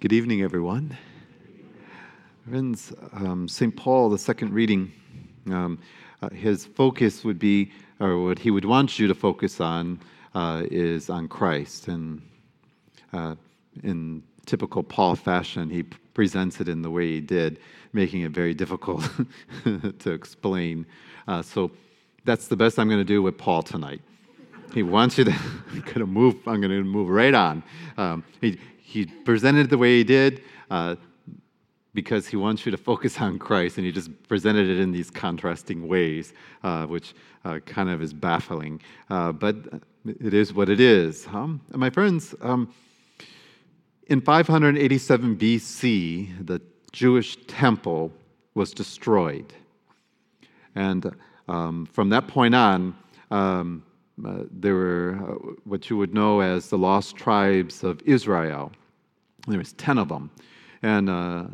Good evening, everyone. Friends, um, St. Paul, the second reading, um, uh, his focus would be, or what he would want you to focus on, uh, is on Christ. And uh, in typical Paul fashion, he presents it in the way he did, making it very difficult to explain. Uh, so that's the best I'm going to do with Paul tonight. He wants you to kind of move. I'm going to move right on. Um, he, he presented the way he did uh, because he wants you to focus on Christ, and he just presented it in these contrasting ways, uh, which uh, kind of is baffling. Uh, but it is what it is. Um, my friends, um, in 587 BC, the Jewish temple was destroyed. And um, from that point on, um, uh, there were uh, what you would know as the lost tribes of Israel. There was 10 of them. And, uh,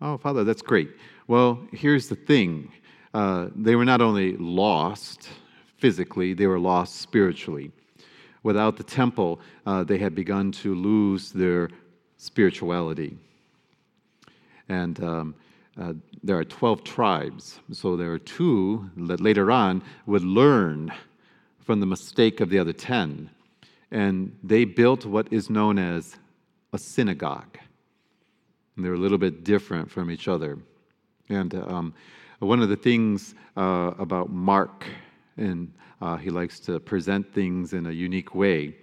oh, Father, that's great. Well, here's the thing uh, they were not only lost physically, they were lost spiritually. Without the temple, uh, they had begun to lose their spirituality. And um, uh, there are 12 tribes. So there are two that later on would learn from the mistake of the other 10. And they built what is known as a synagogue. And they're a little bit different from each other. And um, one of the things uh, about Mark, and uh, he likes to present things in a unique way.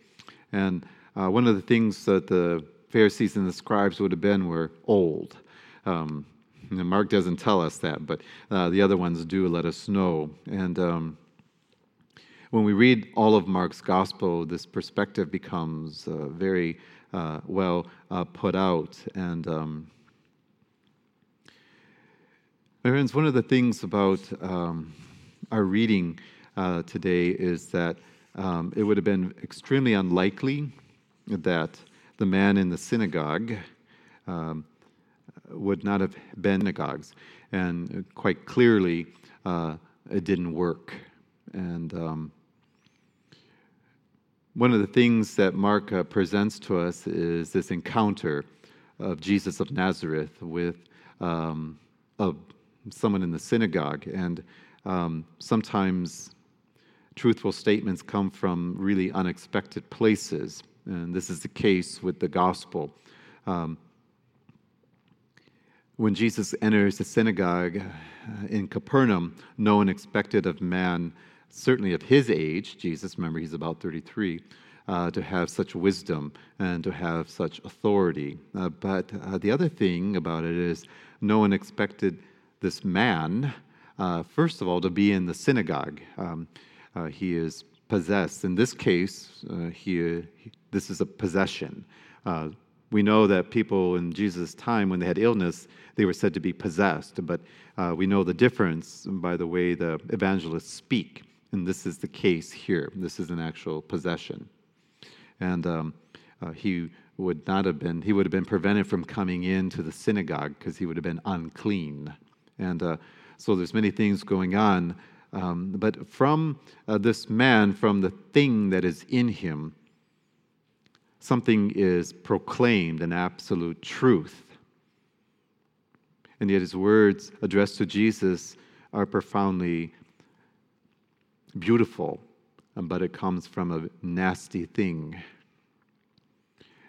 And uh, one of the things that the Pharisees and the scribes would have been were old. Um, Mark doesn't tell us that, but uh, the other ones do let us know. And um, when we read all of Mark's gospel, this perspective becomes uh, very uh, well uh, put out. And um, my friends, one of the things about um, our reading uh, today is that um, it would have been extremely unlikely that the man in the synagogue um, would not have been synagogues. And quite clearly, uh, it didn't work. And um, one of the things that Mark uh, presents to us is this encounter of Jesus of Nazareth with um, a, someone in the synagogue. And um, sometimes truthful statements come from really unexpected places. And this is the case with the gospel. Um, when Jesus enters the synagogue uh, in Capernaum, no one expected of man certainly of his age, Jesus, remember he's about 33, uh, to have such wisdom and to have such authority. Uh, but uh, the other thing about it is no one expected this man, uh, first of all, to be in the synagogue. Um, uh, he is possessed. In this case, uh, he, he, this is a possession. we know that people in Jesus' time, when they had illness, they were said to be possessed, but we know the difference by the way the evangelists speak. And this is the case here. This is an actual possession. And um, uh, he would not have been, he would have been prevented from coming into the synagogue because he would have been unclean. And uh, so there's many things going on. Um, but from uh, this man, from the thing that is in him, something is proclaimed, an absolute truth. And yet his words addressed to Jesus are profoundly beautiful, but it comes from a nasty thing.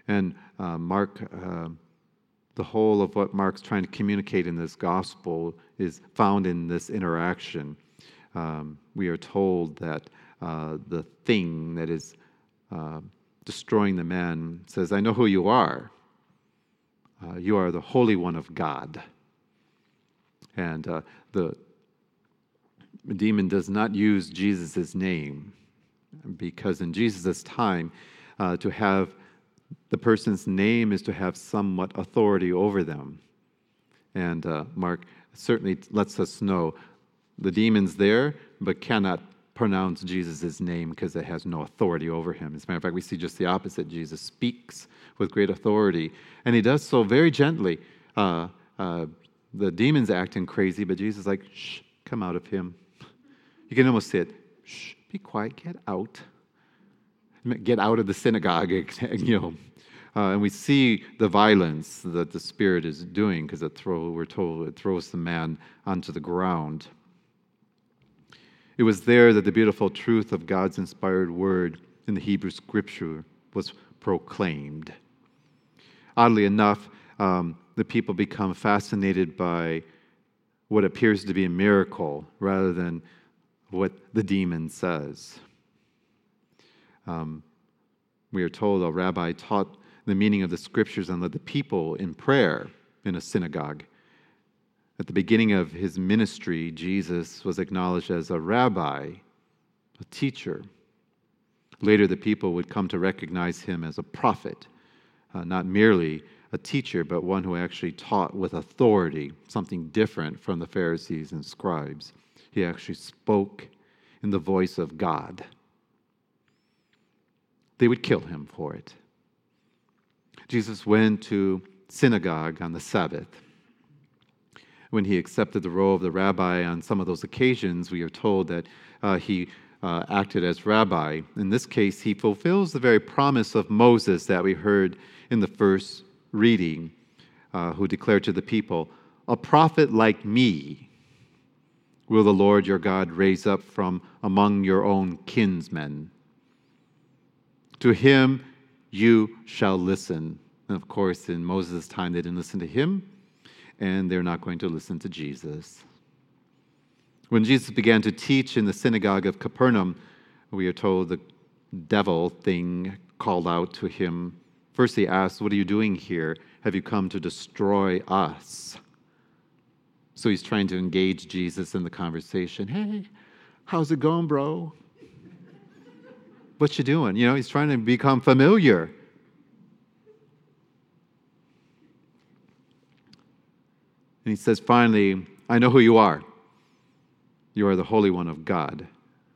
And uh, Mark, uh, the whole of what Mark's trying to communicate in this gospel is found in this interaction. Um, we are told that uh, the thing that is uh, destroying the man says, I know who you are. Uh, you are the Holy One of God. And uh, the, demon does not use Jesus' name because in Jesus' time, uh, to have the person's name is to have somewhat authority over them. And uh, Mark certainly lets us know the demon's there, but cannot pronounce Jesus' name because it has no authority over him. As a matter of fact, we see just the opposite. Jesus speaks with great authority, and he does so very gently. Uh, uh, the demon's acting crazy, but Jesus is like, shh, come out of him. You can almost say it, shh, be quiet, get out. Get out of the synagogue, you know. Uh, and we see the violence that the Spirit is doing because throw, we're told it throws the man onto the ground. It was there that the beautiful truth of God's inspired word in the Hebrew scripture was proclaimed. Oddly enough, um, the people become fascinated by what appears to be a miracle rather than what the demon says. Um, we are told a rabbi taught the meaning of the scriptures and led the people in prayer in a synagogue. At the beginning of his ministry, Jesus was acknowledged as a rabbi, a teacher. Later, the people would come to recognize him as a prophet, uh, not merely a teacher, but one who actually taught with authority, something different from the Pharisees and scribes. He actually spoke in the voice of God. They would kill him for it. Jesus went to synagogue on the Sabbath. When he accepted the role of the rabbi on some of those occasions, we are told that uh, he uh, acted as rabbi. In this case, he fulfills the very promise of Moses that we heard in the first reading, uh, who declared to the people, A prophet like me will the Lord your God raise up from among your own kinsmen. To him you shall listen. And of course, in Moses' time, they didn't listen to him, and they're not going to listen to Jesus. When Jesus began to teach in the synagogue of Capernaum, we are told the devil thing called out to him. First, he asked, What are you doing here? Have you come to destroy us? So he's trying to engage Jesus in the conversation. Hey, how's it going, bro? What you doing? You know, he's trying to become familiar. And he says, finally, I know who you are. You are the Holy One of God.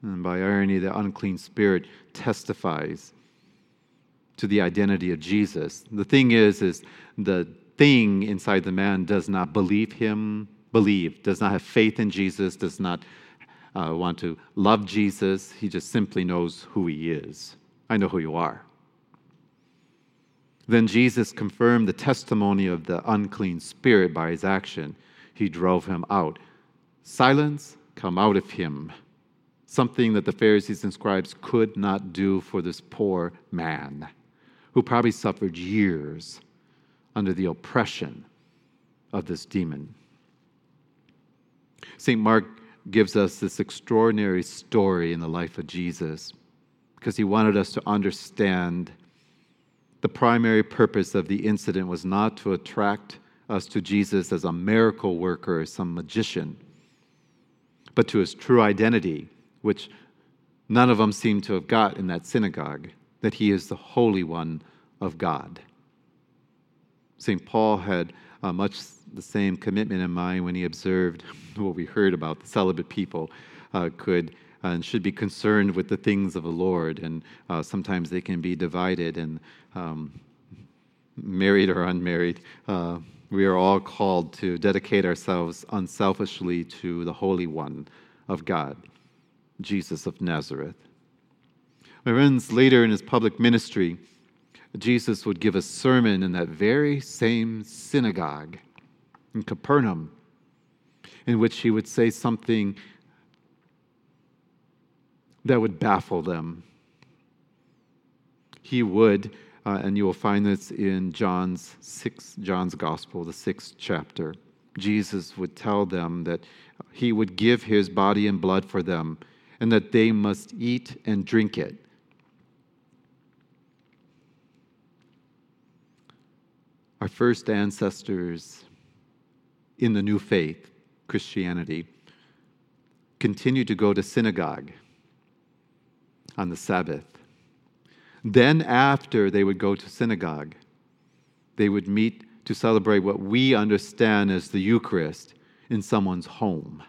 And by irony, the unclean spirit testifies to the identity of Jesus. The thing is, is the thing inside the man does not believe him, believe, does not have faith in Jesus, does not uh, want to love Jesus. He just simply knows who he is. I know who you are. Then Jesus confirmed the testimony of the unclean spirit by his action. He drove him out. Silence, come out of him. Something that the Pharisees and scribes could not do for this poor man, who probably suffered years under the oppression of this demon. St. Mark gives us this extraordinary story in the life of Jesus because he wanted us to understand the primary purpose of the incident was not to attract us to Jesus as a miracle worker or some magician, but to his true identity, which none of them seem to have got in that synagogue, that he is the Holy One of God. St. Paul had uh, much the same commitment in mind when he observed what we heard about the celibate people uh, could uh, and should be concerned with the things of the Lord. And uh, sometimes they can be divided, and um, married or unmarried, uh, we are all called to dedicate ourselves unselfishly to the Holy One of God, Jesus of Nazareth. My friends, later in his public ministry, Jesus would give a sermon in that very same synagogue in Capernaum, in which he would say something that would baffle them. He would, uh, and you will find this in John's six, John's Gospel, the sixth chapter. Jesus would tell them that he would give his body and blood for them, and that they must eat and drink it. Our first ancestors in the new faith, Christianity, continued to go to synagogue on the Sabbath. Then, after they would go to synagogue, they would meet to celebrate what we understand as the Eucharist in someone's home.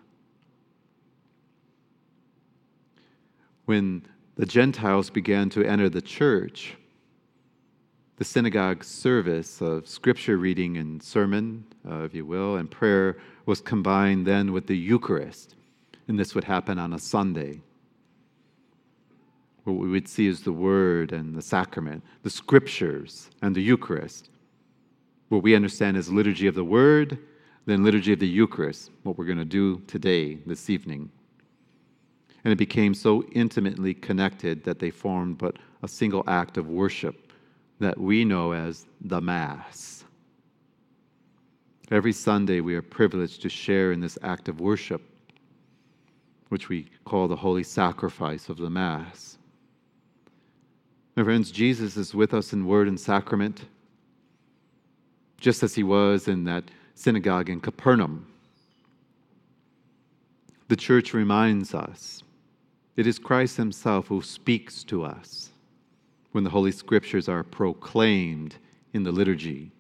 When the Gentiles began to enter the church, the synagogue service of scripture reading and sermon, uh, if you will, and prayer was combined then with the Eucharist. And this would happen on a Sunday what we would see is the Word and the sacrament, the Scriptures and the Eucharist. What we understand as liturgy of the Word, then liturgy of the Eucharist, what we're going to do today, this evening. And it became so intimately connected that they formed but a single act of worship that we know as the Mass. Every Sunday, we are privileged to share in this act of worship, which we call the holy sacrifice of the Mass. My friends, Jesus is with us in word and sacrament, just as he was in that synagogue in Capernaum. The church reminds us it is Christ himself who speaks to us when the Holy Scriptures are proclaimed in the liturgy.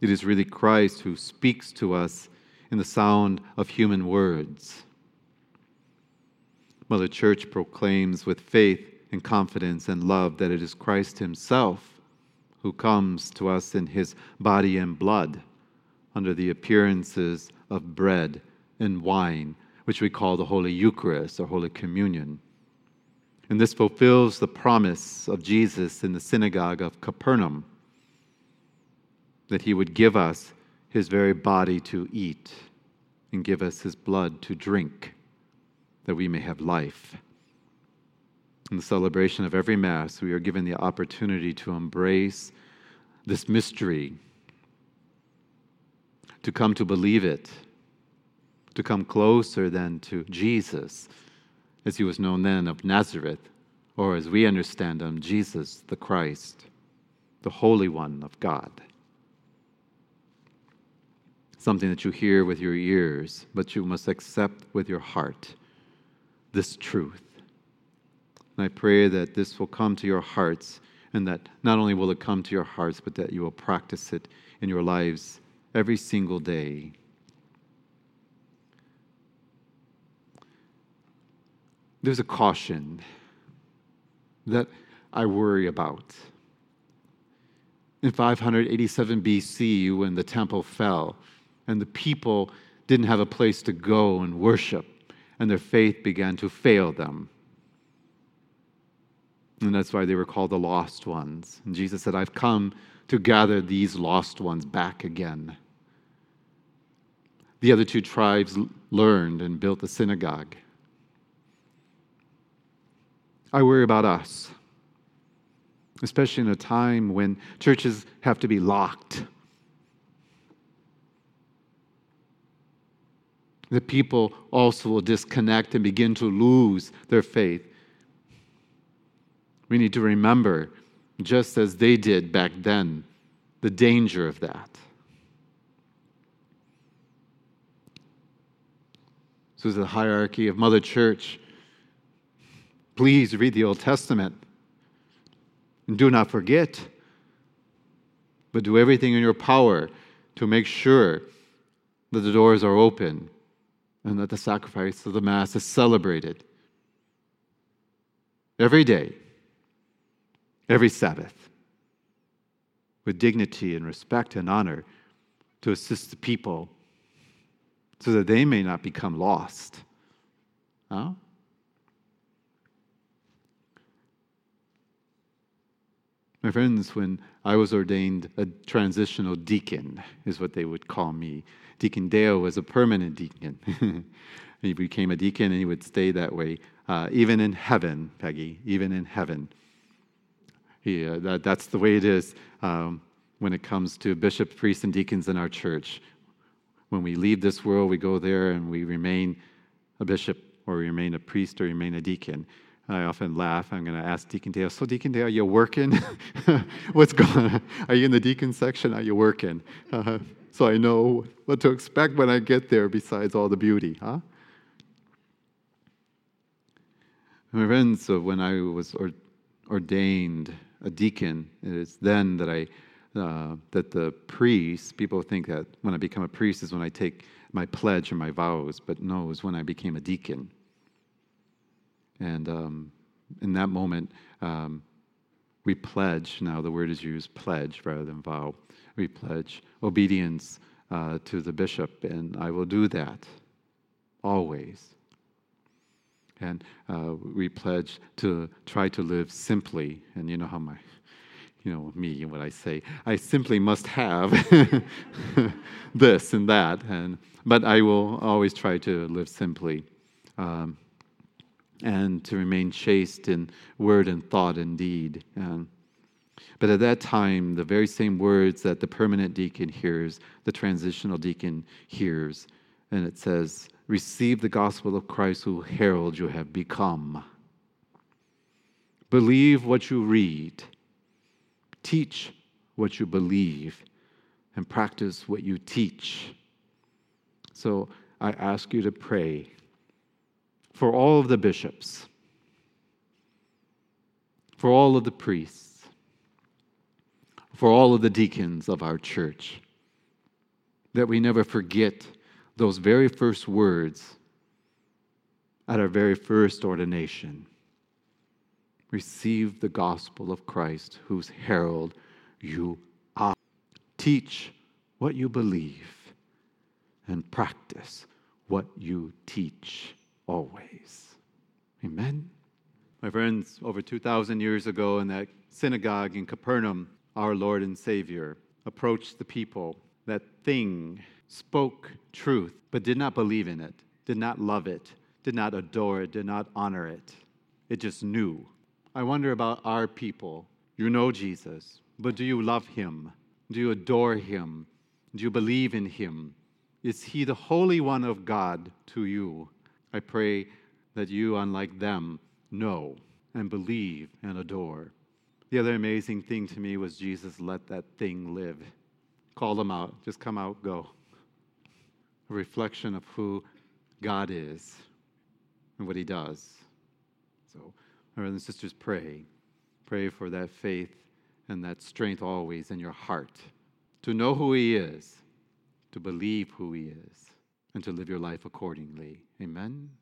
It is really Christ who speaks to us in the sound of human words. Mother Church proclaims with faith and confidence and love that it is Christ Himself who comes to us in His body and blood under the appearances of bread and wine, which we call the Holy Eucharist or Holy Communion. And this fulfills the promise of Jesus in the synagogue of Capernaum that he would give us his very body to eat and give us his blood to drink, that we may have life. In the celebration of every Mass, we are given the opportunity to embrace this mystery, to come to believe it, to come closer than to Jesus, as he was known then of Nazareth, or as we understand him, Jesus the Christ, the Holy One of God something that you hear with your ears, but you must accept with your heart this truth. And I pray that this will come to your hearts, and that not only will it come to your hearts, but that you will practice it in your lives every single day. There's a caution that I worry about. In 587 BC, when the temple fell, and the people didn't have a place to go and worship, and their faith began to fail them. And that's why they were called the lost ones. And Jesus said, I've come to gather these lost ones back again. The other two tribes learned and built a synagogue. I worry about us, especially in a time when churches have to be locked the people also will disconnect and begin to lose their faith. We need to remember, just as they did back then, the danger of that. So, the hierarchy of Mother Church. Please read the Old Testament. And do not forget, but do everything in your power to make sure that the doors are open and that the sacrifice of the Mass is celebrated every day, every Sabbath, with dignity and respect and honor to assist the people so that they may not become lost. Huh? My friends, when I was ordained a transitional deacon, is what they would call me. Deacon Dale was a permanent deacon. he became a deacon and he would stay that way, uh, even in heaven, Peggy, even in heaven. He, uh, that, that's the way it is um, when it comes to bishops, priests, and deacons in our church. When we leave this world, we go there and we remain a bishop or we remain a priest or remain a deacon. I often laugh. I'm going to ask Deacon Dale, so Deacon Dale, are you working? What's going on? Are you in the deacon section? Are you working? Uh, so I know what to expect when I get there besides all the beauty, huh? My friends, so when I was ordained a deacon, it is then that I uh, that the priest, people think that when I become a priest is when I take my pledge or my vows, but no, it was when I became a deacon. And um, in that moment, um, we pledge, now the word is used, pledge rather than vow we pledge obedience uh, to the bishop, and I will do that always. And uh, we pledge to try to live simply. And you know how my, you know, me and what I say, I simply must have this and that. And, but I will always try to live simply. Um, and to remain chaste in word and thought and deed. And, but at that time, the very same words that the permanent deacon hears, the transitional deacon hears, and it says, Receive the gospel of Christ, who herald you have become. Believe what you read, teach what you believe, and practice what you teach. So I ask you to pray for all of the bishops, for all of the priests, for all of the deacons of our church, that we never forget those very first words at our very first ordination. Receive the gospel of Christ, whose herald you are. Teach what you believe and practice what you teach always. Amen. My friends, over 2,000 years ago in that synagogue in Capernaum, our Lord and Savior approached the people, that thing spoke truth, but did not believe in it, did not love it, did not adore it, did not honor it. It just knew. I wonder about our people. You know Jesus, but do you love him? Do you adore him? Do you believe in him? Is he the Holy One of God to you? I pray that you, unlike them, know and believe and adore. The other amazing thing to me was Jesus let that thing live. Call them out. Just come out, go a reflection of who God is and what He does. So, brothers and sisters, pray. Pray for that faith and that strength always in your heart to know who He is, to believe who He is, and to live your life accordingly. Amen.